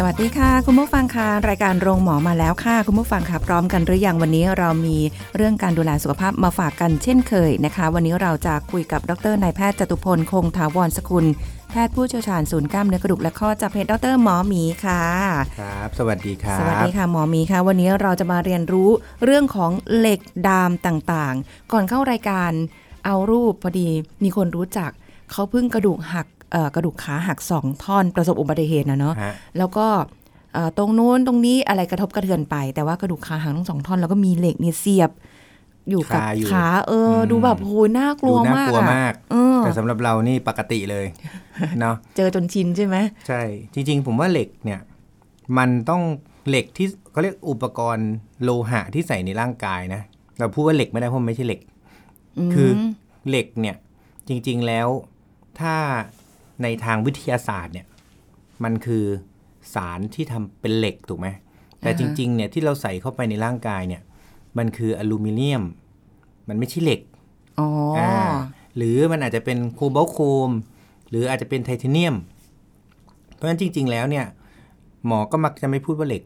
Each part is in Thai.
สวัสดีค่ะคุณผู้ฟังค่ะรายการโรงหมอมาแล้วค่ะ คุณผู้ฟังค่ะพร้อมกันหรือยังวันนี้เรามีเรื่องการดูแลสุขภาพมาฝากกันเช่นเคยนะคะ วันนี้เราจะคุยกับดรนายแพทย์จตุพลคงถาวรสกุล แพทย์ผู้เชี่ยวชาญศูนย์กล้ามเนื้อกระดูกและข้อจากเพจดรหมอหมีค่ะครับ สวัสดีครับสวัสดีค่ะหมอหมีค่ะ วันนี้เราจะมาเรียนรู้เรื่องของเหล็กดามต่างๆ ก่อนเข้ารายการเอารูปพอดีมีคนรู้จักเขาเพิ่งกระดูกหักเอ่อ กระดูกขาหักสองท่อนประสบอุบัติเหตุนะเนาะฮะแล้วก็เอ่อตรงนู้นตรงนี้อะไรกระทบกระเทือนไป แต่ว่ากระดูกขาหักทั้งสองท่อนแล้วก็มีเหล็กเนี่ยเสียบ อยู่กับคาอยู่ขาเอออมดูแบบโหยน่ากลัวดูน่ามากกลัวอะมากเออแต่สำหรับเรานี่ปกติเลยเนาะเจอจนชินใช่ไหมใช่ จริง ๆ ผมว่าเหล็กเนี่ย มันต้องเหล็กที่เขาเรียกอุปกรณ์โลหะที่ใส่ในร่างกายนะเราพูดว่าเหล็กไม่ได้เพราะมันไม่ใช่เหล็ก คือเหล็กเนี่ย จริง ๆแล้วถ้า ในทางวิทยาศาสตร์เนี่ยมันคือสารที่ทำเป็นเหล็กถูกไหมแต่จริงๆเนี่ยที่เราใส่เข้าไปในร่างกายเนี่ยมันคืออลูมิเนียม มันไม่ใช่เหล็กอ๋ออาหรือมันอาจจะเป็นโคบอลต์โครมหรืออาจจะเป็นไทเทเนียม เพราะฉะนั้นจริง ๆ แล้วเนี่ยหมอก็มักจะไม่พูดว่าเหล็ก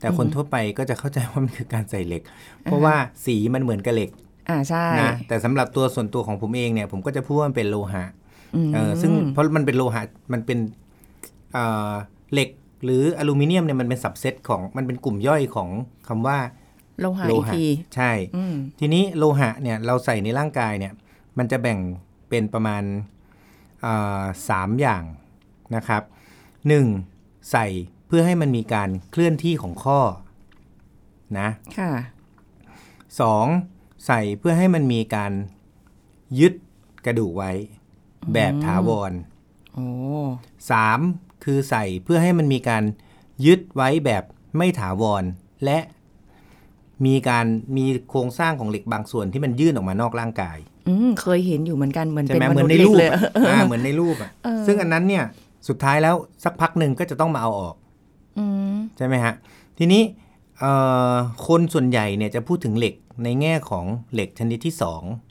แต่คนทั่วไปก็จะเข้าใจว่ามันคือการใส่เหล็ก เพราะว่าสีมันเหมือนกับเหล็ก อ่าใช่นะแต่สำหรับตัวส่วนตัวของผมเองเนี่ยผมก็จะพูดว่ามันเป็นโลหะม เออซึ่งเพราะมันเป็นโลหะมันเป็นเอ่อเหล็กหรืออลูมิเนียมเนี่ยมันเป็นสับเซตของมันเป็นกลุ่มย่อยของคำว่าโลหะโลอีกหะทีใช่อืมทีนี้โลหะเนี่ยเราใส่ในร่างกายเนี่ย มันจะแบ่งเป็นประมาณอ่าสามอย่างนะครับหนึ่งใส่เพื่อให้มันมีการเคลื่อนที่ของข้อนะค่ะสองใส่เพื่อให้มันมีการยึดกระดูกไว้ แบบถาวรโอ้สามคือใส่เพื่อให้มันมีการยึดไว้แบบไม่ถาวร และมีการมีโครงสร้างของเหล็กบางส่วนที่มันยื่นออกมานอกร่างกาย อืมเคยเห็นอยู่เหมือนกันเหมือนใช่เป็นไหมมเหมืนุอษนย์ในเหล็กรูปเลยอะอ่าเหมือนในรูปอะซึ่งอันนั้นเนี่ยสุดท้ายแล้วสักพักหนึ่งก็จะต้องมาเอาออกอืมใช่ไหมฮะ ทีนี้เอ่อคนส่วนใหญ่เนี่ยจะพูดถึงเหล็กในแง่ของเหล็กชนิดที่2ก็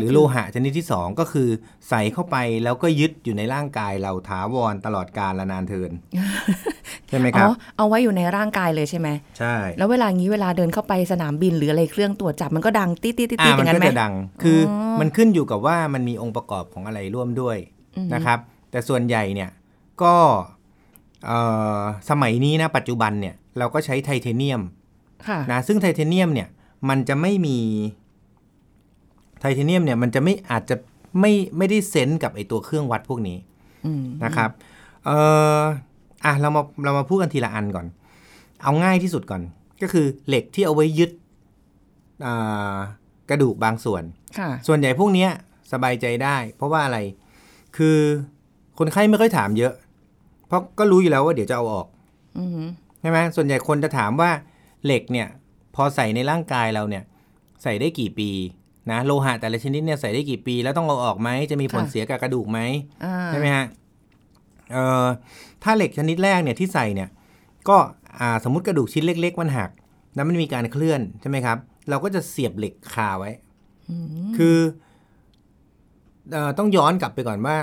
หรือคืโลหะชนิดที่ 2 ก็คือใส่เข้าไปแล้วก็ยึดอยู่ในร่างกายเราถาวรตลอดกาลละนานเทินใช่ไหมคอ๋รัอบเอาไว้อยู่ในร่างกายเลยใช่ไหมใช่ แล้วเวลางี้เวลาเดินเข้าไปสนามบินหรืออะไรเครื่องตรวจจับมันก็ดังตีดตีดตีดอ่าอมันย่างนั้ก็นไหมจะดังคือออมันขึ้นอยู่กับว่ามันมีองค์ประกอบของอะไรร่วมด้วยนะครับ แต่ส่วนใหญ่เนี่ยก็เอ่อสมัยนี้นะปัจจุบันเนี่ยเราก็ใช้ไทเทเนียมค่ะนะซึ่งไทเทเนียมเนี่ยมันจะไม่มีไทเทเนียมเนี่ยมันจะไม่อาจจะไม่ไม่ได้เซนส์กับไอตัวเครื่องวัดพวกนี้อืมนะครับเอ่ออะเรามาเรามาพูดกันทีละอันก่อน เอาง่ายที่สุดก่อน ก็คือเหล็กที่เอาไว้ยึดอ่ากระดูกบางส่วนค่ะส่วนใหญ่พวกเนี้ยสบายใจได้ เพราะว่าอะไร คือคนไข้ไม่ค่อยถามเยอะ เพราะก็รู้อยู่แล้วว่าเดี๋ยวจะเอาออกอืมใช่ไหมส่วนใหญ่คนจะถามว่าเหล็กเนี่ย พอใส่ในร่างกายเราเนี่ย ใส่ได้กี่ปี นะโลหะแต่ละชนิดเนี่ยใส่ได้กี่ปี แล้วต้องเอาออกไหมจะมีผลเสียกับกระดูกไหมอ่าใช่ไหมฮะเอ่อถ้าเหล็กชนิดแรกเนี่ยที่ใส่เนี่ย ก็อ่าสมมติกระดูกชิ้นเล็ก ๆ มันหัก แล้วมันมีการเคลื่อนใช่ไหมครับ เราก็จะเสียบเหล็กคาไว้คือเออต้องย้อนกลับไปก่อนว่า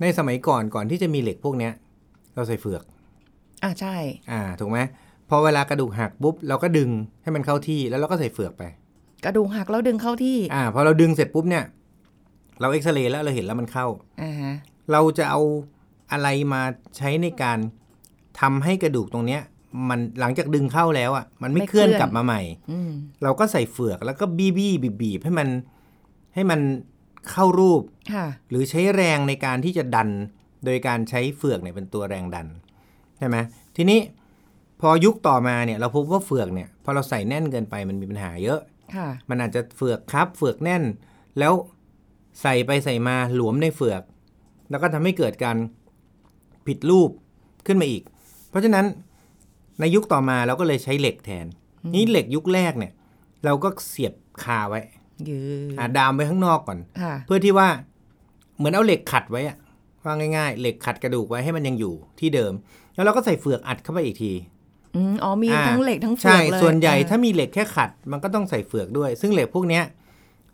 ในสมัยก่อนก่อนที่จะมีเหล็กพวกเนี้ย เราใส่เฟือก อ่าใช่ อ่า ถูกไหมพอเวลากระดูกหักปุ๊บเราก็ดึงให้มันเข้าที่แล้วเราก็ใส่เฟือกไป กระดูกหักแล้วดึงเข้าที่ อ่าพอเราดึงเสร็จปุ๊บเนี่ย เราเอ็กซเรย์แล้วเราเห็นแล้วมันเข้าอ่าฮะเราจะเอาอะไรมาใช้ในการทำให้กระดูกตรงเนี้ย มันหลังจากดึงเข้าแล้วอะมันไม่เคลื่อนกลับมาใหม่อืมเราก็ใส่เฟือกแล้วก็บี้บี้บีบบีบให้มันให้มันเข้ารูปค่ะหรือใช้แรงในการที่จะดัน โดยการใช้เฟือกเนี่ยเป็นตัวแรงดันใช่ไหมทีนี้พอยุคต่อมาเนี่ย เราพบว่าเฟือกเนี่ย พอเราใส่แน่นเกินไปมันมีปัญหาเยอะค่ะ มันอาจจะเฟือกครับ เฟือกแน่น แล้วใส่ไปใส่มาหลวมในเฟือก แล้วก็ทำให้เกิดการผิดรูปขึ้นมาอีก เพราะฉะนั้นในยุคต่อมาเราก็เลยใช้เหล็กแทน นี่เหล็กยุคแรกเนี่ย เราก็เสียบคาไว้ยือ่าดามไว้ข้างนอกก่อนค่ะเพื่อที่ว่าเหมือนเอาเหล็กขัดไว้อะว่าง่าย ๆ เหล็กขัดกระดูกไว้ให้มันยังอยู่ที่เดิม แล้วเราก็ใส่เฟือกอัดเข้าไปอีกที อืมอ๋อมีอ่าทั้งเหล็กทั้งเฟืใช่อกเลยส่วนใหญ่อ่ถ้ามีเหล็กแค่ขัด มันก็ต้องใส่เฟือกด้วย ซึ่งเหล็กพวกเนี้ย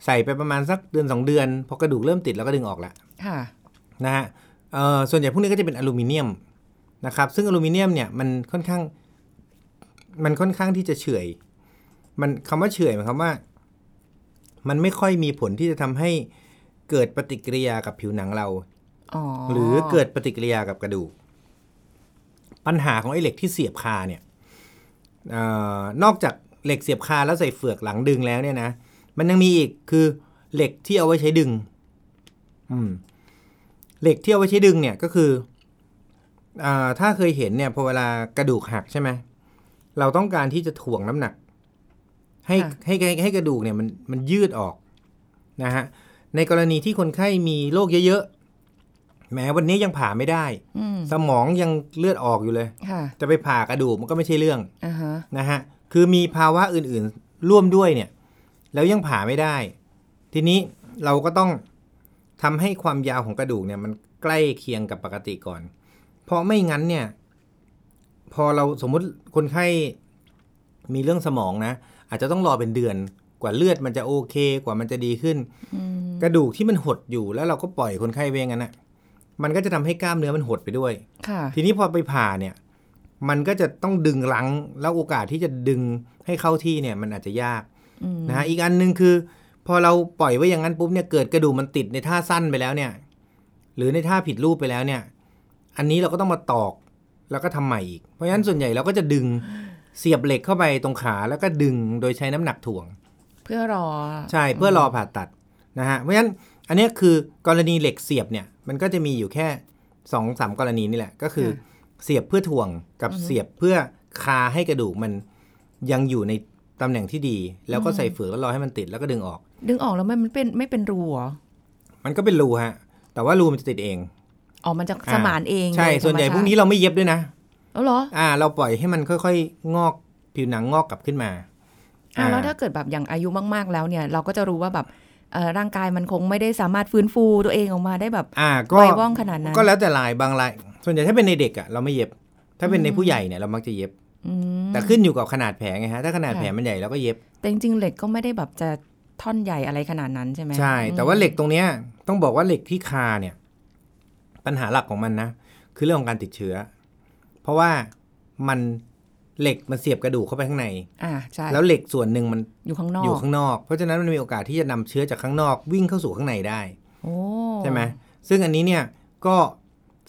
ใส่ไปประมาณสักเดือนสองเดือนพอกระดูกเริ่มติดแล้วก็ดึงออกละค่ะนะฮะเอ่อส่วนใหญ่พวกนี้ก็จะเป็นอลูมิเนียมนะครับซึ่งอลูมิเนียมเนี่ยมันค่อนข้าง มันค่อนข้างที่จะเฉื่อย มันคำว่าเฉื่อยหมายความว่า มันไม่ค่อยมีผลที่จะทำให้เกิดปฏิกิริยากับผิวหนังเราอ๋อหรือเกิดปฏิกิริยากับกระดูก ปัญหาของไอ้เหล็กที่เสียบคาเนี่ยเออ นอกจากเหล็กเสียบคาแล้วใส่เฟือกหลังดึงแล้วเนี่ยนะ มันยังมีอีกคือเหล็กที่เอาไว้ใช้ดึง อืม เหล็กที่เอาไว้ใช้ดึงเนี่ยก็คืออาถ้าเคยเห็นเนี่ยพอเวลากระดูกหักใช่ไหมเราต้องการที่จะถ่วงน้ำหนักให้ให้ให้ให้กระดูกเนี่ยมันมันยืดออกนะฮะในกรณีที่คนไข้มีโรคเยอะๆ แม้วันนี้ยังผ่าไม่ได้อืมสมองยังเลือดออกอยู่เลยค่ะจะไปผ่ากระดูกมันก็ไม่ใช่เรื่องอ่าฮะนะฮะ คือมีภาวะอื่นๆร่วมด้วยเนี่ย แล้วยังผ่าไม่ได้ ทีนี้เราก็ต้องทำให้ความยาวของกระดูกเนี่ย มันใกล้เคียงกับปกติก่อน เพราะไม่งั้นเนี่ย พอเราสมมุติคนไข้มีเรื่องสมองนะ อาจจะต้องรอเป็นเดือนกว่าเลือดมันจะโอเค กว่ามันจะดีขึ้นอืมกระดูกที่มันหดอยู่แล้วเราก็ปล่อยคนไข้เวงกันนะ มันก็จะทำให้กล้ามเนื้อมันหดไปด้วยค่ะทีนี้พอไปผ่าเนี่ย มันก็จะต้องดึงรั้งแล้วโอกาสที่จะดึงให้เข้าที่เนี่ย มันอาจจะยากอืมนะฮะอีกอันหนึ่งคือ พอเราปล่อยไว้อย่างนั้นปุ๊บเนี่ยเกิดกระดูกมันติดในท่าสั้นไปแล้วเนี่ย หรือในท่าผิดรูปไปแล้วเนี่ย อันนี้เราก็ต้องมาตอกแล้วก็ทำใหม่อีก เพราะฉะนั้นส่วนใหญ่เราก็จะดึงเสียบเหล็กเข้าไปตรงขาแล้วก็ดึงโดยใช้น้ำหนักถ่วง เพื่อรอ ใช่เพื่อรอผ่าตัดนะฮะเพราะฉะนั้น อันเนี้ยคือกรณีเหล็กเสียบเนี่ยมันก็จะมีอยู่แค่สองสามกรณีนี่แหละ ก็คือเสียบเพื่อถ่วงกับเสียบเพื่อคาให้กระดูกมันยังอยู่ในตำแหน่งที่ดี แล้วก็ใส่เฟือกแล้วรอให้มันติดแล้วก็ดึงออก ดึงออกแล้วมันเป็นไม่เป็นรูเหรอมันก็เป็นรูฮะ แต่ว่ารูมันจะติดเองอ๋อมันจะอ่าสมานเองใช่โดยส่วนใหญ่ธรรมพวกนี้ชาติเราไม่เย็บด้วยนะอ๋อเหรออ่า เราปล่อยให้มันค่อยๆ งอกผิวหนังงอกกลับขึ้นมาอ่าแล้วถ้าเกิดแบบอย่างอายุมากๆแล้วเนี่ย เราก็จะรู้ว่าแบบเอ่อ ร่างกายมันคงไม่ได้สามารถฟื้นฟูตัวเองออกมาได้แบบอ่าก็ไวว่องขนาดนั้น ก็แล้วแต่ลายบางลาย ส่วนใหญ่ถ้าเป็นในเด็กอะเราไม่เย็บ ถ้าเป็นในผู้ใหญ่เนี่ยเรามักจะเย็บอืมแต่ขึ้นอยู่กับขนาดแผลไงฮะถ้าขนาดค่ะแผลมันใหญ่เราก็เย็บ แต่จริงๆเหล็กก็ไม่ได้แบบจะท่อนใหญ่อะไรขนาดนั้นใช่ไหมใช่ แต่ว่าเหล็กตรงเนี้ยต้องบอกว่าเหล็กที่คาเนี่ย ปัญหาหลักของมันนะ คือเรื่องของการติดเชื้อ เพราะว่ามัน เหล็กมันเสียบกระดูกเข้าไปข้างใน อ่าใช่แล้วเหล็กส่วนหนึ่งมันอยู่ข้างนอกอยู่ข้างนอก เพราะฉะนั้นมันมีโอกาสที่จะนำเชื้อจากข้างนอกวิ่งเข้าสู่ข้างในได้โอ้ใช่ไหมซึ่งอันนี้เนี่ยก็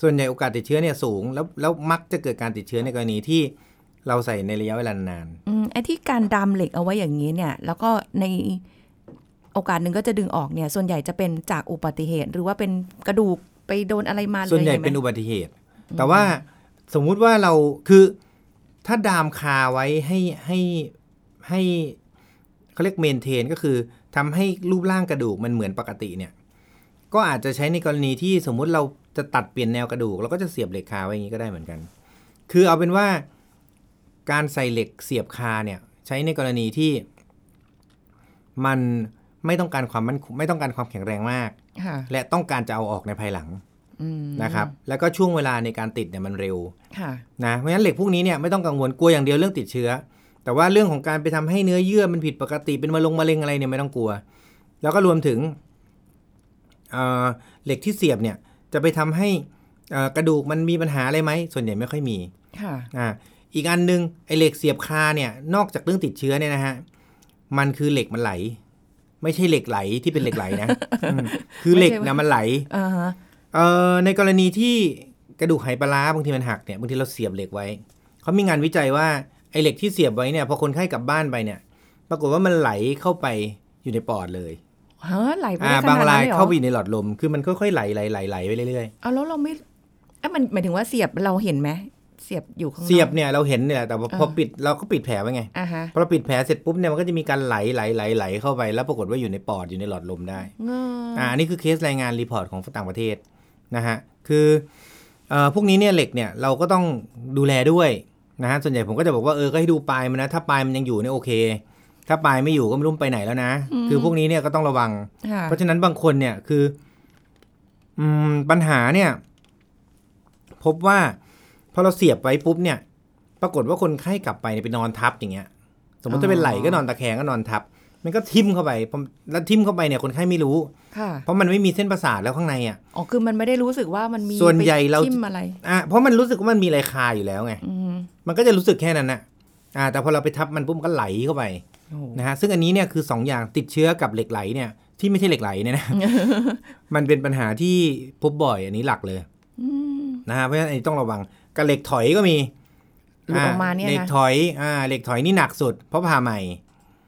ส่วนใหญ่โอกาสติดเชื้อเนี่ยสูง แล้วแล้วมักจะเกิดการติดเชื้อในกรณีที่เราใส่ในระยะเวลานานอืมไอ้ที่การดามเหล็กเอาไว้อย่างนี้เนี่ย แล้วก็ในโอกาสหนึ่งก็จะดึงออกเนี่ย ส่วนใหญ่จะเป็นจากอุบัติเหตุ หรือว่าเป็นกระดูกไปโดนอะไรมาเลยส่วนใหญ่ไมเป็นอุบัติเหตุ แต่ว่าสมมุติว่าเราคือ ถ้าดามคาไว้ให้ให้ให้เขาเรียกเมนเทนก็คือทำให้รูปร่างกระดูกมันเหมือนปกติเนี่ย ก็อาจจะใช้ในกรณีที่สมมุติเราจะตัดเปลี่ยนแนวกระดูกเราก็จะเสียบเหล็กคาไว้อย่างนี้ก็ได้เหมือนกัน คือเอาเป็นว่าการใส่เหล็กเสียบคาเนี่ยใช้ในกรณีที่มันไม่ต้องการความมันไม่ต้องการความแข็งแรงมากค่ะและต้องการจะเอาออกในภายหลังอืม นะครับแล้วก็ช่วงเวลาในการติดเนี่ยมันเร็วค่ะนะเพราะฉะนั้นเหล็กพวกนี้เนี่ยไม่ต้องกังวลกลัวอย่างเดียวเรื่องติดเชื้อ แต่ว่าเรื่องของการไปทำให้เนื้อเยื่อมันผิดปกติเป็นมะลงมะเร็งอะไรเนี่ยไม่ต้องกลัว แล้วก็รวมถึงเอ่อเหล็กที่เสียบเนี่ยจะไปทำให้เอ่อกระดูกมันมีปัญหาอะไรไหมส่วนใหญ่ไม่ค่อยมีค่ะอ่าอีกอันหนึงไอเหล็กเสียบคาเนี่ยนอกจากเรื่องติดเชื้อเนี่ยนะฮะมันคือเหล็กมันไหล ไม่ใช่เหล็กไหลที่เป็นเหล็กไหลนะอืมคือเหล็กนะมันไหลอ่าฮะ เอ่อในกรณีที่กระดูกไหปลาร้าบางทีมันหักเนี่ยบางทีเราเสียบเหล็กไว้เขามีงานวิจัยว่าไอเหล็กที่เสียบไว้เนี่ยพอคนไข้กลับบ้านไปเนี่ย ปรากฏว่ามันไหลเข้าไปอยู่ในปอดเลยฮะไหลไปอ่าได้ขบางนาดรานั้นยเลยเหรอเข้าไปอยู่ในหลอดลม คือมันค่อยๆไหลไหลไหลไหลไปเรื่อยเอาแล้วเราไม่เอ้มันหมายถึงว่าเสียบเราเห็นไหมเสียบอยู่ข้างๆนอกเสียบเนี่ยเราเห็นเนี่ยแหละแต่ว่าพอเออปิดเราก็ปิดแผลไว้ไงอ่าฮะพอเราปิดแผลเสร็จปุ๊บเนี่ยมันก็จะมีการไหลไหลไหลไหลเข้าไปแล้วปรากฏว่าอยู่ในปอดอยู่ในหลอดลมได้เงออ่าอันนี่คือเคสรายงาน report ของต่างประเทศ นะฮะคือเอ่อพวกนี้เนี่ยเหล็กเนี่ยเราก็ต้องดูแลด้วยนะฮะส่วนใหญ่ผมก็จะบอกว่าเออก็ให้ดูปลายมันนะถ้าปลายมันยังอยู่เนี่ยโอเค ถ้าปลายไม่อยู่ก็ไม่รู้มันไปไหนแล้วนะ คือพวกนี้เนี่ยก็ต้องระวังค่ะเพราะฉะนั้นบางคนเนี่ยคืออืมปัญหาเนี่ย พบว่าพอเราเสียบไว้ปุ๊บเนี่ย ปรากฏว่าคนไข้กลับไปเนี่ยไปนอนทับอย่างเงี้ย สมมติถ้าเป็นไหลก็นอนตะแคงก็นอนทับ มันก็ทิ่มเข้าไปพอแล้วทิ่มเข้าไปเนี่ยคนไข้ไม่รู้ค่ะเพราะมันไม่มีเส้นประสาทแล้วข้างในอะอ๋อคือมันไม่ได้รู้สึกว่ามันมีส่วนใหญ่เราไปทิ่มอะไรอะเพราะมันรู้สึกว่ามันมีอะไรคาอยู่แล้วไงอืมมันก็จะรู้สึกแค่นั้นนะอ่า แต่พอเราไปทับมันปุ๊บมันก็ไหลเข้าไปโอ้โหนะฮะซึ่งอันนี้เนี่ยคือสองอย่างติดเชื้อกับเหล็กไหลเนี่ยที่ไม่ใช่เหล็กไหลเนี่ยนะมันเป็นปัญหาที่พบบ่อยอันนี้หลักเลยอืมนะฮะเพราะฉะนั้นอันนี้ต้องระวังกับเหล็กถอยก็มีหลุดออกมาเนี่ยนะเหล็กถอยอ่าเหล็กถอยนี่หนักสุด เพราะผ่าใหม่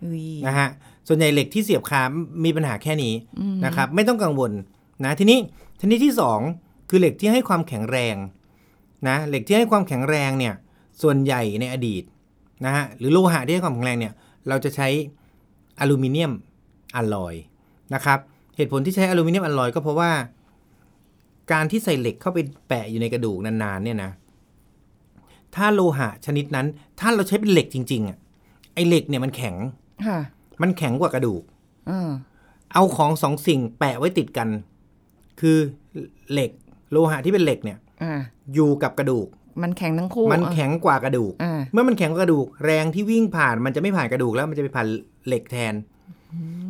อุ้ยนะฮะ ส่วนใหญ่เหล็กที่เสียบคามีปัญหาแค่นี้อืมนะครับ ไม่ต้องกังวลนะทีนี้ทีนี้ที่สองคือเหล็กที่ให้ความแข็งแรงนะเหล็กที่ให้ความแข็งแรงเนี่ยส่วนใหญ่ในอดีตนะฮะหรือโลหะที่ให้ความแข็งแรงเนี่ยเราจะใช้อลูมิเนียมอลลอยนะครับเหตุผลที่ใช้อลูมิเนียมอลลอยก็เพราะว่า การที่ใส่เหล็กเข้าไปแปะอยู่ในกระดูกนานๆเนี่ยนะถ้าโลหะชนิดนั้น ถ้าเราใช้เป็นเหล็กจริงๆอะไอเหล็กเนี่ยมันแข็งค่ะ มันแข็งกว่ากระดูกอ่าเอาของสองสิ่งแปะไว้ติดกัน คือเหล็กโลหะที่เป็นเหล็กเนี่ยอ่าอยู่กับกระดูก มันแข็งทั้งคู่ มันแข็งกว่ากระดูกอ่าเมื่อมันแข็งกว่ากระดูก แรงที่วิ่งผ่านมันจะไม่ผ่านกระดูกแล้วมันจะไปผ่านเหล็กแทน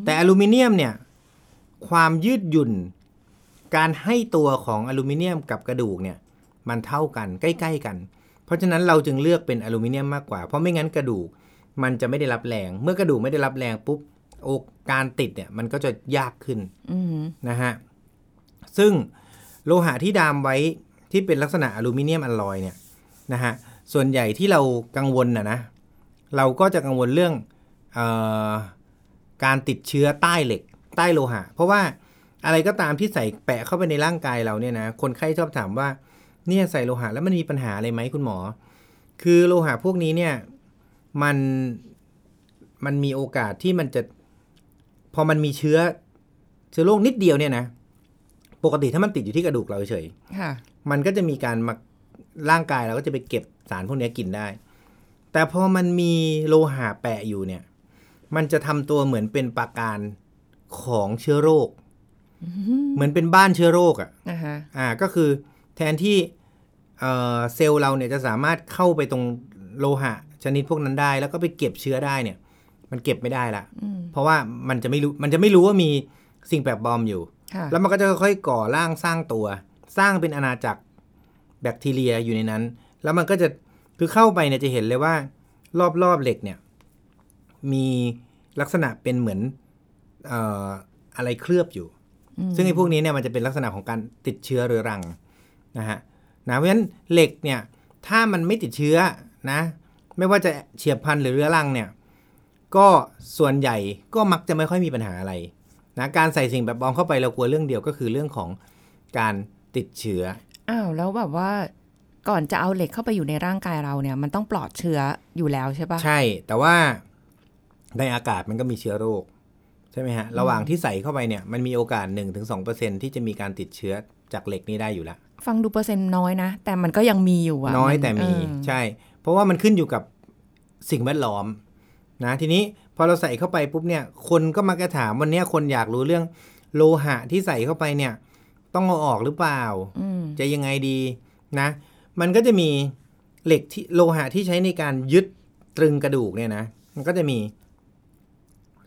แต่อลูมิเนียมเนี่ย ความยืดหยุ่น การให้ตัวของอลูมิเนียมกับกระดูกเนี่ย มันเท่ากันใกล้ ๆ กัน เพราะฉะนั้นเราจึงเลือกเป็นอลูมิเนียมมากกว่า เพราะไม่งั้นกระดูก มันจะไม่ได้รับแรง เมื่อกระดูกไม่ได้รับแรงปุ๊บโอการติดเนี่ยมันก็จะยากขึ้นอืมนะฮะซึ่งโลหะที่ดามไว้ที่เป็นลักษณะอลูมิเนียมอลลอยเนี่ยนะฮะส่วนใหญ่ที่เรากังวลนะนะ เราก็จะกังวลเรื่องเออการติดเชื้อใต้เหล็ก ใต้โลหะ เพราะว่าอะไรก็ตามที่ใส่แปะเข้าไปในร่างกายเราเนี่ยนะคนไข้ชอบถามว่าเนี่ยใส่โลหะแล้วมันมีปัญหาอะไรไหมคุณหมอ คือโลหะพวกนี้เนี่ย มันมันมีโอกาสที่มันจะพอมันมีเชื้อเชื้อโรคนิดเดียวเนี่ยนะ ปกติถ้ามันติดอยู่ที่กระดูกเราเฉยค่ะมันก็จะมีการมาร่างกายเราก็จะไปเก็บสารพวกนี้กินได้ แต่พอมันมีโลหะแปะอยู่เนี่ย มันจะทำตัวเหมือนเป็นปราการของเชื้อโรค เหมือนเป็นบ้านเชื้อโรคอะ่ะอ่าฮะอ่าก็คือแทนที่เอ่อเซลล์เราเนี่ยจะสามารถเข้าไปตรงโลหะ ชนิดพวกนั้นได้ แล้วก็ไปเก็บเชื้อได้เนี่ย มันเก็บไม่ได้ละอืมเพราะว่ามันจะไม่รู้มันจะไม่รู้ว่ามีสิ่งแปลกปลอมอยู่ค่ะแล้วมันก็จะค่อยๆก่อร่างสร้างตัว สร้างเป็นอาณาจักรแบคทีเรียอยู่ในนั้น แล้วมันก็จะคือเข้าไปเนี่ยจะเห็นเลยว่า รอบๆเหล็กเนี่ย มีลักษณะเป็นเหมือนเอ่ออะไรเคลือบอยู่ ซึ่งไอ้พวกนี้เนี่ยมันจะเป็นลักษณะของการติดเชื้อเรื้อรังนะฮะนะเพราะฉะนั้นเหล็กเนี่ย ถ้ามันไม่ติดเชื้อนะ ไม่ว่าจะเฉียบพลันหรือเรื้อรังเนี่ย ก็ส่วนใหญ่ก็มักจะไม่ค่อยมีปัญหาอะไรนะการใส่สิ่งแบบบอมเข้าไปเรากลัวเรื่องเดียวก็คือเรื่องของการติดเชื้ออ้าวแล้วแบบว่าก่อนจะเอาเหล็กเข้าไปอยู่ในร่างกายเราเนี่ย มันต้องปลอดเชื้ออยู่แล้วใช่ปะใช่ แต่ว่าในอากาศมันก็มีเชื้อโรคใช่ไหมฮะระหว่างที่ใส่เข้าไปเนี่ยมันมีโอกาส 1-2%ที่จะมีการติดเชื้อจากเหล็กนี้ได้อยู่แล้ว ฟังดูเปอร์เซ็นต์น้อยนะ แต่มันก็ยังมีอยู่อะน้อยนแต่มีเออใช่เพ ราะว่ามันขึ้นอยู่กับสิ่งแวดล้อมนะทีนี้พอเราใส่เข้าไปปุ๊บเนี่ยคนก็มักจะถามวันเนี้ยคนอยากรู้เรื่องโลหะที่ใส่เข้าไปเนี่ย ต้องเอาออกหรือเปล่าอืมจะยังไงดีนะ มันก็จะมีเหล็กที่โลหะที่ใช้ในการยึดตรึงกระดูกเนี่ยนะ มันก็จะมี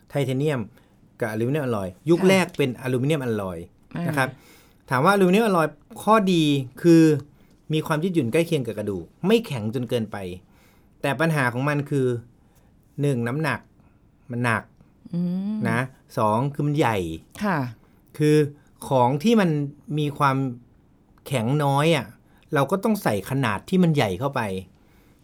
ไทเทเนียมกับอลูมิเนียมอลลอย ยุคแรกเป็นอลูมิเนียมอลลอยอ่านนะครับ ถามว่าอลูมิเนียมอลลอยข้อดีคือ มีความยืดหยุ่นใกล้เคียงกับกระดูก ไม่แข็งจนเกินไป แต่ปัญหาของมันคือหนึ่งน้ำหนักมันหนักอืมนะสองคือมันใหญ่ค่ะ คือของที่มันมีความแข็งน้อยอะ่ะ เราก็ต้องใส่ขนาดที่มันใหญ่เข้าไป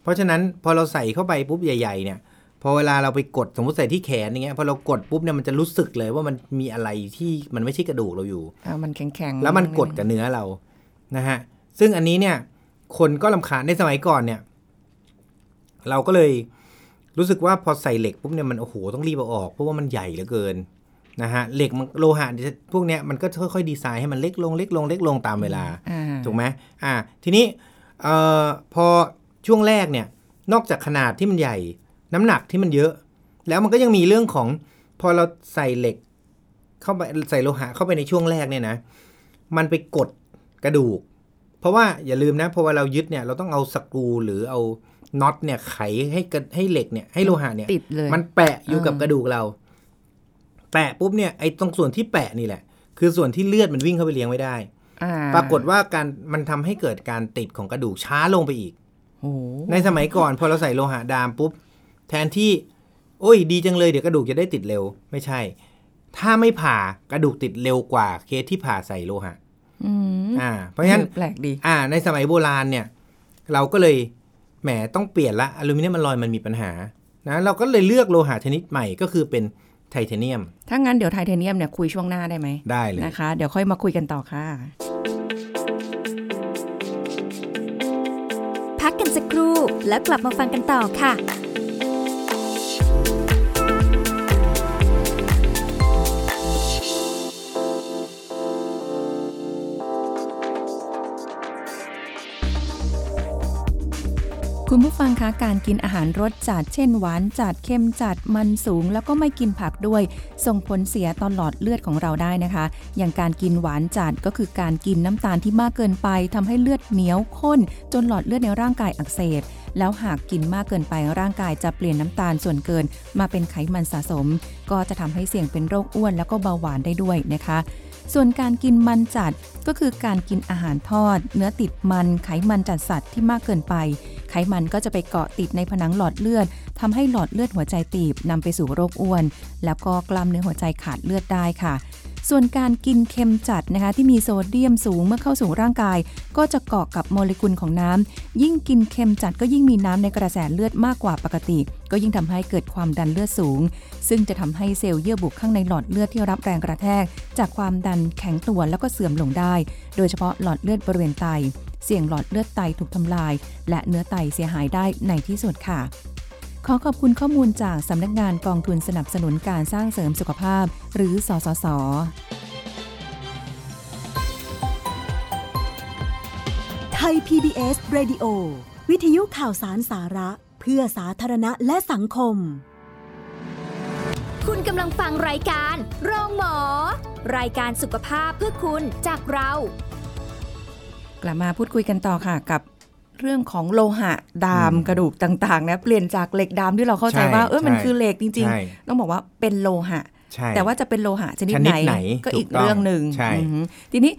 เพราะฉะนั้นพอเราใส่เข้าไปปุ๊บใหญ่ ๆ เนี่ยพอเวลาเราไปกดสมมติใส่ที่แขนอย่างเงี้ยพอเรากดปุ๊บเนี่ยมันจะรู้สึกเลยว่ามันมีอะไรที่มันไม่ใช่กระดูกเราอยู่อ่ามันแข็งแข็งๆแล้วมันกดกับเนื้อเรานะฮะ ซึ่งอันนี้เนี่ย คนก็ลำคาญในสมัยก่อนเนี่ย เราก็เลยรู้สึกว่าพอใส่เหล็กปุ๊บเนี่ยมันโอ้โหต้องรีบเอาออกเพราะว่ามันใหญ่เหลือเกินนะฮะเหล็กมันโลหะพวกเนี้ยมันก็ค่อยๆดีไซน์ให้มันเล็กลงเล็กลงเล็กลงตามเวลาอ่าถูกไหมอ่า ทีนี้เอ่อพอช่วงแรกเนี่ย นอกจากขนาดที่มันใหญ่ น้ำหนักที่มันเยอะ แล้วมันก็ยังมีเรื่องของ พอเราใส่เหล็ก เข้าไปใส่โลหะเข้าไปในช่วงแรกเนี่ยนะ มันไปกดกระดูก เพราะว่าอย่าลืมนะพอเวลาเรายึดเนี่ยเราต้องเอาสกรูหรือเอาน็อตเนี่ยไขให้กระให้เหล็กเนี่ยให้โลหะเนี่ยติดเลยมันแปะอยู่กับเออกระดูกเรา แปะปุ๊บเนี่ยไอ้ตรงส่วนที่แปะนี่แหละ คือส่วนที่เลือดมันวิ่งเข้าไปเลี้ยงไม่ได้อ่าปรากฏว่าการมันทำให้เกิดการติดของกระดูกช้าลงไปอีกโอ้โหในสมัยก่อนพอเราใส่โลหะดามปุ๊บ แทนที่ โอ้ย ดีจังเลยเดี๋ยวกระดูกจะได้ติดเร็ว ไม่ใช่ ถ้าไม่ผ่ากระดูกติดเร็วกว่าเคสที่ผ่าใส่โลหะ อืมอ่า เพราะฉะนั้นแปลกดี อ่า ในสมัยโบราณเนี่ย เราก็เลยแหมต้องเปลี่ยนละอลูมิเนียมอลลอยมันมีปัญหานะเราก็เลยเลือกโลหะชนิดใหม่ก็คือเป็นไทเทเนียม ถ้างั้นเดี๋ยวไทเทเนียมเนี่ยคุยช่วงหน้าได้ไหม ได้เลยนะคะ เดี๋ยวค่อยมาคุยกันต่อค่ะ พักกันสักครู่แล้วกลับมาฟังกันต่อค่ะ คุณผู้ฟังคะการกินอาหารรสจัดเช่นหวานจัดเค็มจัดมันสูง แล้วก็ไม่กินผักด้วย ส่งผลเสียต่อหลอดเลือดของเราได้นะคะ อย่างการกินหวานจัดก็คือการกินน้ำตาลที่มากเกินไปทำให้เลือดเหนียวข้น จนหลอดเลือดในร่างกายอักเสบแล้วหากกินมากเกินไปร่างกายจะเปลี่ยนน้ำตาลส่วนเกิน มาเป็นไขมันสะสม ก็จะทำให้เสี่ยงเป็นโรคอ้วน แล้วก็เบาหวานได้ด้วยนะคะ ส่วนการกินมันจัดก็คือการกินอาหารทอด เนื้อติดมันไขมันจัดสัตว์ที่มากเกินไป ไขมันก็จะไปเกาะติดในผนังหลอดเลือดทำให้หลอดเลือดหัวใจตีบนำไปสู่โรคอ้วน แล้วก็กล้ามเนื้อหัวใจขาดเลือดได้ค่ะ ส่วนการกินเค็มจัดนะคะที่มีโซเดียมสูงเมื่อเข้าสู่ร่างกาย ก็จะเกาะกับโมเลกุลของน้ำยิ่งกินเค็มจัดก็ยิ่งมีน้ำในกระแสเลือดมากกว่าปกติ ก็ยิ่งทำให้เกิดความดันเลือดสูง ซึ่งจะทำให้เซลล์เยื่อบุข้างในหลอดเลือดที่รับแรงกระแทก จากความดันแข็งตัวแล้วก็เสื่อมลงได้ โดยเฉพาะหลอดเลือดบริเวณไตเสี่ยงหลอดเลือดไตถูกทำลาย และเนื้อไตเสียหายได้ในที่สุดค่ะ ขอขอบคุณข้อมูลจากสำนักงานกองทุนสนับสนุนการสร้างเสริมสุขภาพ หรือ สสส ไทย PBS Radio วิทยุข่าวสารสาระ เพื่อสาธารณะและสังคม คุณกำลังฟังรายการโรงหมอ รายการสุขภาพเพื่อคุณจากเรา กลับมาพูดคุยกันต่อค่ะกับ เรื่องของโลหะดามอืมกระดูกต่างๆนะเปลี่ยนจากเหล็กดามที่เราเข้าใจใช่ว่าเออมันใช่คือเหล็กจริงใช่ๆต้องบอกว่าเป็นโลหะใช่แต่ว่าจะเป็นโลหะชนิดชนิไหดนไหน ก็อีกถูกต้องเรื่องหนึ่งใช่อือหือทีนี้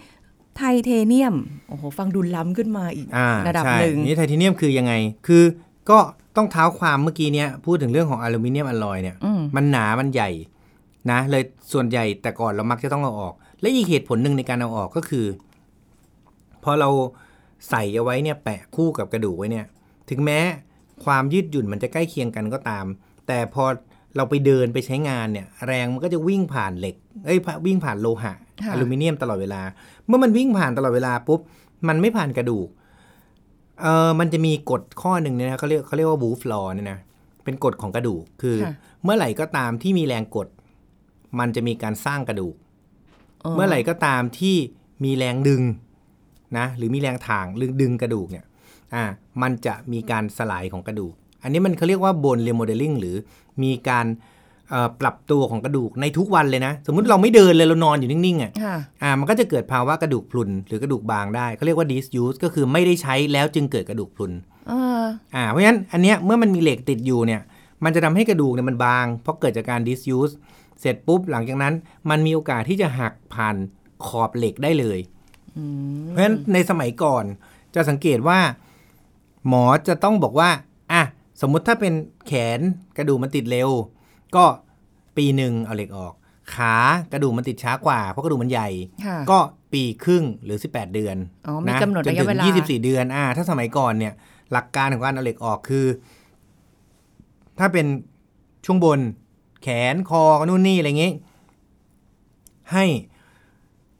ไทเทเนียมโอ้โหฟังดูล้ำขึ้นมาอีกอ่าระดับใช่หนึ่งนี่ไทเทเนียมคือยังไงคือก็ต้องเท้าความเมื่อกี้เนี้ยพูดถึงเรื่องของอลูมิเนียมอลลอยเนี่ยอืมมันหนามันใหญ่นะเลยส่วนใหญ่แต่ก่อนเรามักจะต้องเอาออก และอีกเหตุผลหนึ่งในการเอาออกก็คือ พอเรา ใส่เอาไว้เนี่ยแปะคู่กับกระดูกไว้เนี่ย ถึงแม้ความยืดหยุ่นมันจะใกล้เคียงกันก็ตาม แต่พอเราไปเดินไปใช้งานเนี่ย แรงมันก็จะวิ่งผ่านเหล็กเอ้ยวิ่งผ่านโลหะค่ะอลูมิเนียมตลอดเวลา เมื่อมันวิ่งผ่านตลอดเวลาปุ๊บมันไม่ผ่านกระดูกเออมันจะมีกฎข้อหนึ่งเนี่ยนะเขาเรียกเขาเรียกว่าบูฟลอเนี่ยนะเป็นกฎของกระดูกคือค่ะเมื่อไหร่ก็ตามที่มีแรงกด มันจะมีการสร้างกระดูก เมื่อไหร่ก็ตามที่มีแรงดึง นะหรือมีแรงถ่างหรือดึงกระดูกเนี่ยอ่ามันจะมีการสลายของกระดูก อันนี้มันเขาเรียกว่าโบนเรโมเดลลิ่งหรือมีการเอ่อปรับตัวของกระดูกในทุกวันเลยนะ สมมุติเราไม่เดินเลยเรานอนอยู่นิ่งๆอะค่ะอ่ามันก็จะเกิดภาวะกระดูกพรุนหรือกระดูกบางได้เขาเรียกว่า disuse ก็คือไม่ได้ใช้แล้วจึงเกิดกระดูกพรุนเอออ่าเพราะฉะนั้นอันเนี้ยเมื่อมันมีเหล็กติดอยู่เนี่ยมันจะทำให้กระดูกเนี่ยมันบาง เพราะเกิดจากการ disuse เสร็จปุ๊บหลังจากนั้นมันมีโอกาสที่จะหักผ่านขอบเหล็กได้เลย เพราะฉะนั้นในสมัยก่อนจะสังเกตว่า หมอจะต้องบอกว่าอะสมมุติถ้าเป็นแขนกระดูกมันติดเร็ว ก็ปีหนึ่งเอาเหล็กออก ขากระดูกมันติดช้ากว่าเพราะกระดูกมันใหญ่ค่ะก็ปีครึ่งหรือ 18 เดือนอ๋อมีนะกำหนดจนระยะถึงเวลา24 เดือนอ่าถ้าสมัยก่อนเนี่ยหลักการของการเอาเหล็กออกคือ ถ้าเป็นช่วงบน แขนคอนู่นนี่อะไรเงี้ยให้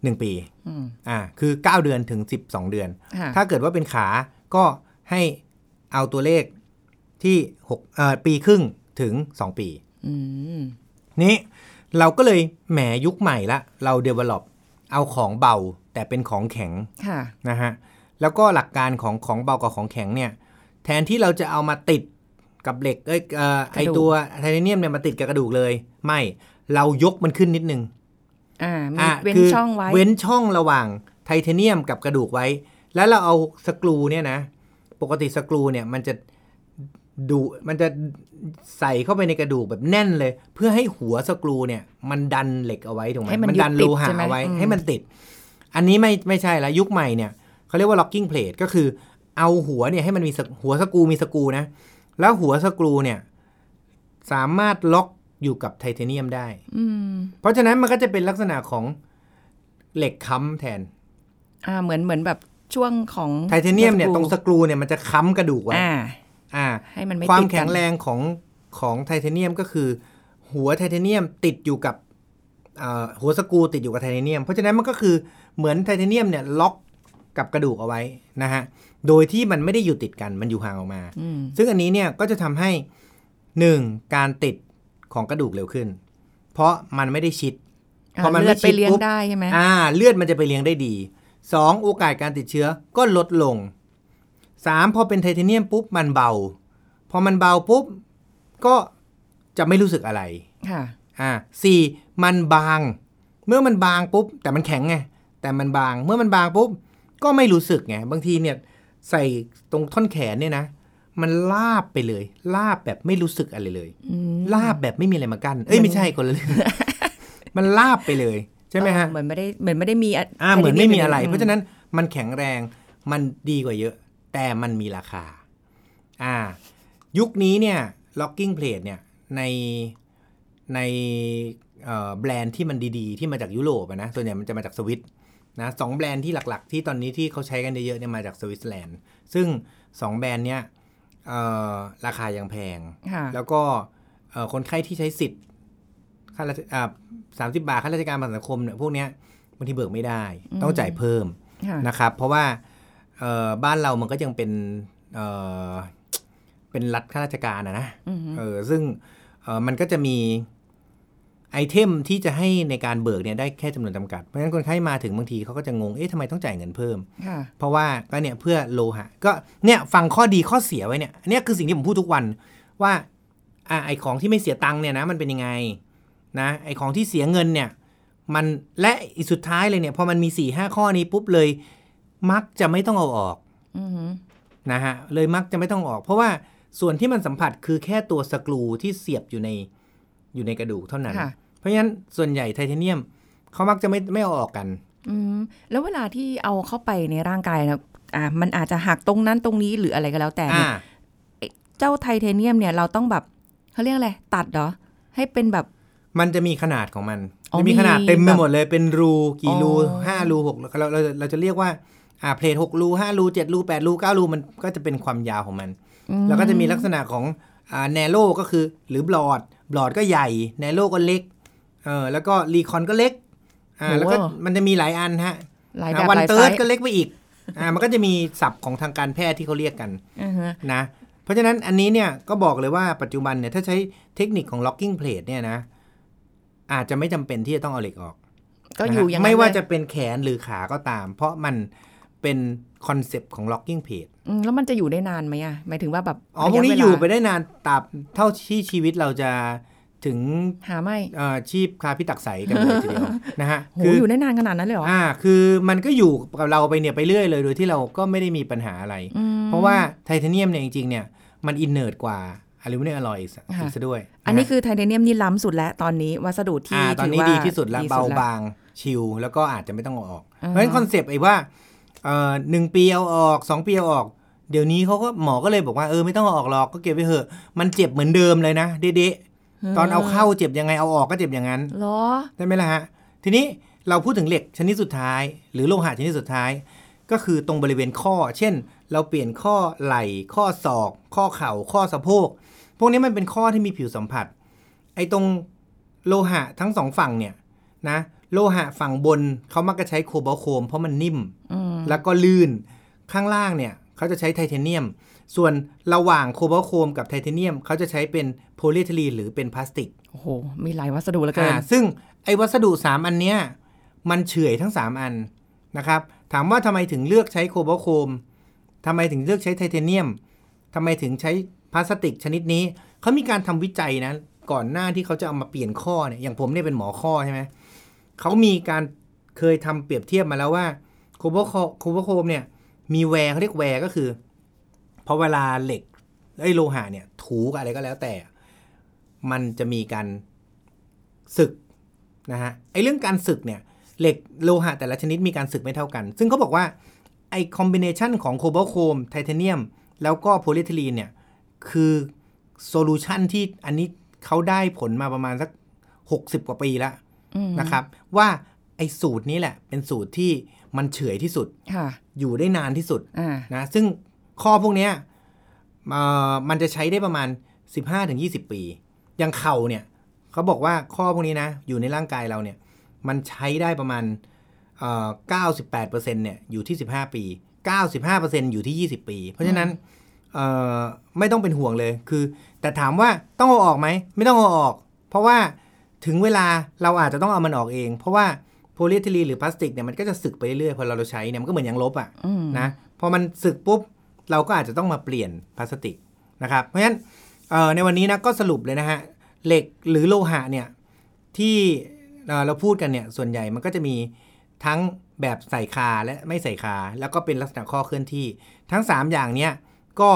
หนึ่งปี อืมอ่าคือ 9 เดือนถึง 12 เดือนค่ะถ้าเกิดว่าเป็นขาก็ให้เอาตัวเลขที่6เอ่อปีครึ่งถึง 2 ปีอืมนี้เราก็เลยแหมยุคใหม่ละ เรา develop เอาของเบาแต่เป็นของแข็งค่ะนะฮะแล้วก็หลักการของของเบากับของแข็งเนี่ย แทนที่เราจะเอามาติดกับเหล็กเอ้ยเอ่อไอกระดูกตัวไทเทเนียมเนี่ยมาติดกับกระดูกเลย ไม่เรายกมันขึ้นนิดนึง อ่ามีอะเว้นคือช่องไว้ เว้นช่องระหว่างไทเทเนียมกับกระดูกไว้ แล้วเราเอาสกรูเนี่ยนะ ปกติสกรูเนี่ยมันจะดูมันจะใส่เข้าไปในกระดูกแบบแน่นเลย เพื่อให้หัวสกรูเนี่ย มันดันเหล็กเอาไว้ถูกไหมให้มันดันยึโลดติดหะใช่ไหมเอาไว้อืมให้มันติด อันนี้ไม่ไม่ใช่ละยุคใหม่เนี่ยเขาเรียกว่า locking plate ก็คือ เอาหัวเนี่ยให้มันมีสกหัวสกรูมีสกรูนะ แล้วหัวสกรูเนี่ย สามารถล็อก อยู่กับไทเทเนียมได้อืมเพราะฉะนั้นมันก็จะเป็นลักษณะของเหล็กค้ำแทน อ่าเหมือนเหมือนแบบช่วงของไทเทเนียมเนี่ยตรงสกรูเนี่ยมันจะค้ำกระดูกไว้อ่า อ่าให้มันไม่ความติดกันแข็งแรงของของไทเทเนียมก็คือ หัวไทเทเนียมติดอยู่กับเอ่อหัวสกรูติดอยู่กับไทเทเนียม เพราะฉะนั้นมันก็คือเหมือนไทเทเนียมเนี่ยล็อกกับกระดูกเอาไว้นะฮะ โดยที่มันไม่ได้อยู่ติดกันมันอยู่ห่างออกมาอืมซึ่งอันนี้เนี่ยก็จะทำให้หนึ่งการติด ของกระดูกเร็วขึ้น เพราะมันไม่ได้ชิดอ่าพอมันเลือดไม่ไปชิดเลี้ยงปุ๊บได้ใช่ไหมอ่า เลือดมันจะไปเลี้ยงได้ดีสองโอกาสการติดเชื้อก็ลดลงสามพอเป็นไทเทเนียมปุ๊บมันเบา พอมันเบาปุ๊บ ก็จะไม่รู้สึกอะไรค่ะอ่าสี่มันบาง เมื่อมันบางปุ๊บ แต่มันแข็งไงแต่มันบางเมื่อมันบางปุ๊บ ก็ไม่รู้สึกไงบางทีเนี่ย ใส่ตรงท่อนแขนเนี่ยนะ มันลาบไปเลย ลาบแบบไม่รู้สึกอะไรเลย อืม ลาบแบบไม่มีอะไรมากั้นเอ้ยไม่ใช่คนละเรื่องมันลาบไปเลยใช่ไหมฮะเหมือนไม่ได้เหมือนไม่ได้มีอ่าเหมือนไม่มีอะไรอืเพราะฉะนั้นมันแข็งแรงมันดีกว่าเยอะ แต่มันมีราคาอ่ายุคนี้เนี่ย locking plate เนี่ยในในเอ่อแบรนด์ที่มันดีๆ ที่มาจากยุโรปอะนะส่วนใหญ่มันจะมาจากสวิตนะสองแบรนด์ที่หลักๆ ที่ตอนนี้ที่เขาใช้กันเยอะๆเนี่ยมาจากสวิตเซอร์แลนด์ซึ่งสองแบรนด์เนี่ยเอ่อราคายังแพงค่ะแล้วก็เอ่อ คนไข้ที่ใช้สิทธิ์ค่าราชอ่าสามสิบาทค่าราชการประกันสังคมเนี่ยพวกเนี้ยบางทีเบิกไม่ได้ ต้องจ่ายเพิ่มค่ะนะครับ เพราะว่าเอ่อบ้านเรามันก็ยังเป็นเอ่อเป็นรัฐข้าราชการอะนะอืมเออซึ่งเอ่อมันก็จะมีไอเทมที่จะให้ในการเบิกเนี่ยได้แค่จำนวนจำกัด เพราะฉะนั้นคนไข้มาถึงบางทีเขาก็จะงง เอ๊ะทำไมต้องจ่ายเงินเพิ่มค่ะเพราะว่าก็เนี่ยเพื่อโลหะ ก็เนี่ยฟังข้อดีข้อเสียไว้เนี่ยอันเนี้ยคือสิ่งที่ผมพูดทุกวันว่า อะไอของที่ไม่เสียตังค์เนี่ยนะมันเป็นยังไงนะไอของที่เสียเงินเนี่ยมันและอีกสุดท้ายเลยเนี่ยพอมันมี4ี่ห้าข้อนี้ปุ๊บเลย มักจะไม่ต้องเอาออกอืมนะฮะเลยมักจะไม่ต้องออก เพราะว่าส่วนที่มันสัมผัสคือแค่ตัวสกรูที่เสียบอยู่ในอยู่ในกระดูกเท่านั้นค่ะเพราะฉะนั้นส่วนใหญ่ไทเทเนียมเขามักจะไม่ไม่เอาออกกัน อืมแล้วเวลาที่เอาเข้าไปในร่างกายนะอ่ามันอาจจะหักตรงนั้นตรงนี้หรืออะไรก็แล้วแต่เนี่อ่ายเจ้าไทเทเนียมเนี่ยเราต้องแบบ เขาเรียกอะไรตัดเหรอ ให้เป็นแบบ มันจะมีขนาดของมันอ๋อจะมีขนาดมีเต็มไปแบบหมดเลยเป็นรูกี่รูอ๋อห้ารูหกเราเราเราจะเรียกว่าอ่าเพลทหกรูห้ารูเจ็ดรูแปดรูเก้ารูมันก็จะเป็นความยาวของมันอืมแล้วก็จะมีลักษณะของอ่าแนโรก็คือ หรือบลอดบลอดก็ใหญ่แนโรก็เล็กเออแล้วก็รีคอนก็เล็กอ่าแล้วก็มันจะมีหลายอันฮะหลายแบบวันหลายเติไซร์ดส์ก็เล็กไปอีกอ่ามันก็จะมีศัพท์ของทางการแพทย์ที่เขาเรียกกันอือฮะนะ เพราะฉะนั้นอันนี้เนี่ยก็บอกเลยว่าปัจจุบันเนี่ยถ้าใช้เทคนิคของ locking plate เนี่ยนะ อาจจะไม่จำเป็นที่จะต้องเอาเหล็กออก ก็อยู่อย่างนะฮะนั้นไม่ว่าเลยจะเป็นแขนหรือขาก็ตาม เพราะมันเป็นคอนเซปต์ของ locking plate อืมแล้วมันจะอยู่ได้นานไหมอะหมายถึงว่าแบบอ๋อพวกนี้ระะอยู่เวลาไปได้นานตราบเท่าที่ชีวิตเราจะ ถึงหาไม่เอ่อชีวาพิตักษัยกันเลยทีเดียวนะฮะโหคืออยู่ได้นานขนาดนั้นเลยเหรออ่าคือมันก็อยู่กับเราไปเนี่ยไปเรื่อยเลย โดยที่เราก็ไม่ได้มีปัญหาอะไรอืมเพราะว่าไทเทเนียมเนี่ยจริงๆเนี่ยมัน inert กว่าอลูมิเนียมอลลอยอีกค่ะซะด้วย อันนี้ะฮะคือไทเทเนียมนี่ล้ำสุดแล้ว ตอนนี้วัสดุที่อ่าตอนนี้ถืว่าดีที่สุดแล้วดีเบาแล้วบางชิลแล้วก็อาจจะไม่ต้องเอาออกอ่าฮะเพราะฉะนั้นคอนเซปต์ไอ้ว่าเอ่อหนึ่งปีเอาออกสองปีเอาออกเดี๋ยวนี้เขาก็หมอก็เลยบอกว่าเออไม่ต้องเอาออกหรอกก็เก็บไว้เถอะมันเจ็บเหมือนเดิมเลยนะเด๊ะๆ ตอนเอาเข้าเจ็บยังไงเอาออกก็เจ็บอย่างนั้นเหรอใช่ไหมล่ะฮะ ทีนี้เราพูดถึงเหล็กชนิดสุดท้าย หรือโลหะชนิดสุดท้าย ก็คือตรงบริเวณข้อ เช่น เราเปลี่ยนข้อไหล่ข้อศอก ข้อเข่า ข้อสะโพก พวกนี้มันเป็นข้อที่มีผิวสัมผัส ไอ้ตรงโลหะทั้งสองฝั่งเนี่ยนะ โลหะฝั่งบนเขามักจะใช้โคบอลต์โครมเพราะมันนิ่มอืมแล้วก็ลื่นข้างล่างเนี่ยเขเขาจะใช้ไทเทเนียม ส่วนระหว่าง cobalt chrome กับไทเทเนียมเขาจะใช้เป็นโพลีเอทิลีนหรือเป็นพลาสติก โอ้โห มีหลายวัสดุเหลือเกินอ่าซึ่งไอ้วัสดุ 3 อันเนี้ยมันเฉื่อยทั้ง 3 อันนะครับ ถามว่าทำไมถึงเลือกใช้ cobalt chrome ทำไมถึงเลือกใช้ไทเทเนียมทำไมถึงใช้พลาสติกชนิดนี้ เขามีการทำวิจัยนะ ก่อนหน้าที่เขาจะเอามาเปลี่ยนข้อเนี่ย อย่างผมเนี่ยเป็นหมอข้อใช่ไหมเขามีการเคยทำเปรียบเทียบมาแล้วว่าcobalt cobalt chrome เนี่ยมี wear เขาเรียก wear ก็คือ พอเวลาเหล็กไอ้โลหะเนี่ย ถูกับอะไรก็แล้วแต่ มันจะมีการสึกนะฮะไอ้เรื่องการสึกเนี่ย เหล็กโลหะแต่ละชนิดมีการสึกไม่เท่ากัน ซึ่งเขาบอกว่าไอ้ combination ของ cobalt chrome ไทเทเนียม แล้วก็โพลีเอทิลีนเนี่ย คือ solution ที่อันนี้เขาได้ผลมาประมาณสัก 60 กว่าปีแล้วอืมนะครับ ว่าไอ้สูตรนี้แหละ เป็นสูตรที่มันเฉื่อยที่สุดค่ะอยู่ได้นานที่สุดอ่านะซึ่ง ข้อพวกเนี้ยเอ่อมันจะใช้ได้ประมาณ 15-20 ปี อย่างเข่าเนี่ยเขาบอกว่าข้อพวกนี้นะ อยู่ในร่างกายเราเนี่ย มันใช้ได้ประมาณเอ่อ98%เนี่ยอยู่ที่ 15 ปี 95%อยู่ที่ 20 ปี เพราะฉะนั้นเอ่อไม่ต้องเป็นห่วงเลยคือ แต่ถามว่าต้องเอาออกไหม ไม่ต้องเอาออก เพราะว่าถึงเวลาเราอาจจะต้องเอามันออกเอง เพราะว่าโพลีเอทิลีนหรือพลาสติกเนี่ยมันก็จะสึกไปเรื่อยๆพอเราใช้เนี่ยมันก็เหมือนยางลบอะอืมนะพอมันสึกปุ๊บ เราก็อาจจะต้องมาเปลี่ยนพลาสติกนะครับเพราะฉะนั้นเอ่อในวันนี้นะก็สรุปเลยนะฮะเหล็กหรือโลหะเนี่ยที่เอ่อเราพูดกันเนี่ยส่วนใหญ่มันก็จะมีทั้งแบบใส่คาและไม่ใส่คา แล้วก็เป็นลักษณะข้อเคลื่อนที่ ทั้ง 3 อย่างเนี้ยก็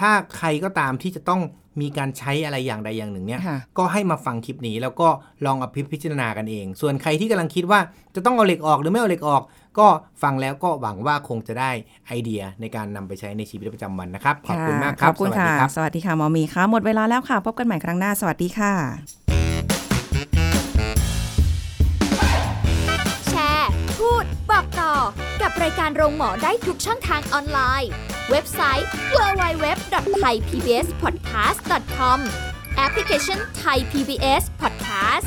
ถ้าใครก็ตามที่จะต้องมีการใช้อะไรอย่างใดอย่างหนึ่งเนี่ยค่ะก็ให้มาฟังคลิปนี้แล้วก็ลองเอาพิพิจารณากันเอง ส่วนใครที่กำลังคิดว่าจะต้องเอาเหล็กออกหรือไม่เอาเหล็กออก ก็ฟังแล้วก็หวังว่าคงจะได้ไอเดียในการนำไปใช้ในชีวิตประจำวันนะครับ ขอบคุณมากครับ ขอบคุณสวัสค่ะดีครับสวัสดีค่ะหมอหมีค่ะหมดเวลาแล้วค่ะ พบกันใหม่ครั้งหน้า สวัสดีค่ะ แชร์ พูด บอกต่อ กับรายการโรงหมอได้ทุกช่องทางออนไลน์ เว็บไซต์ www.thaipbspodcast.com แอปพลิเคชัน Thai PBS Podcast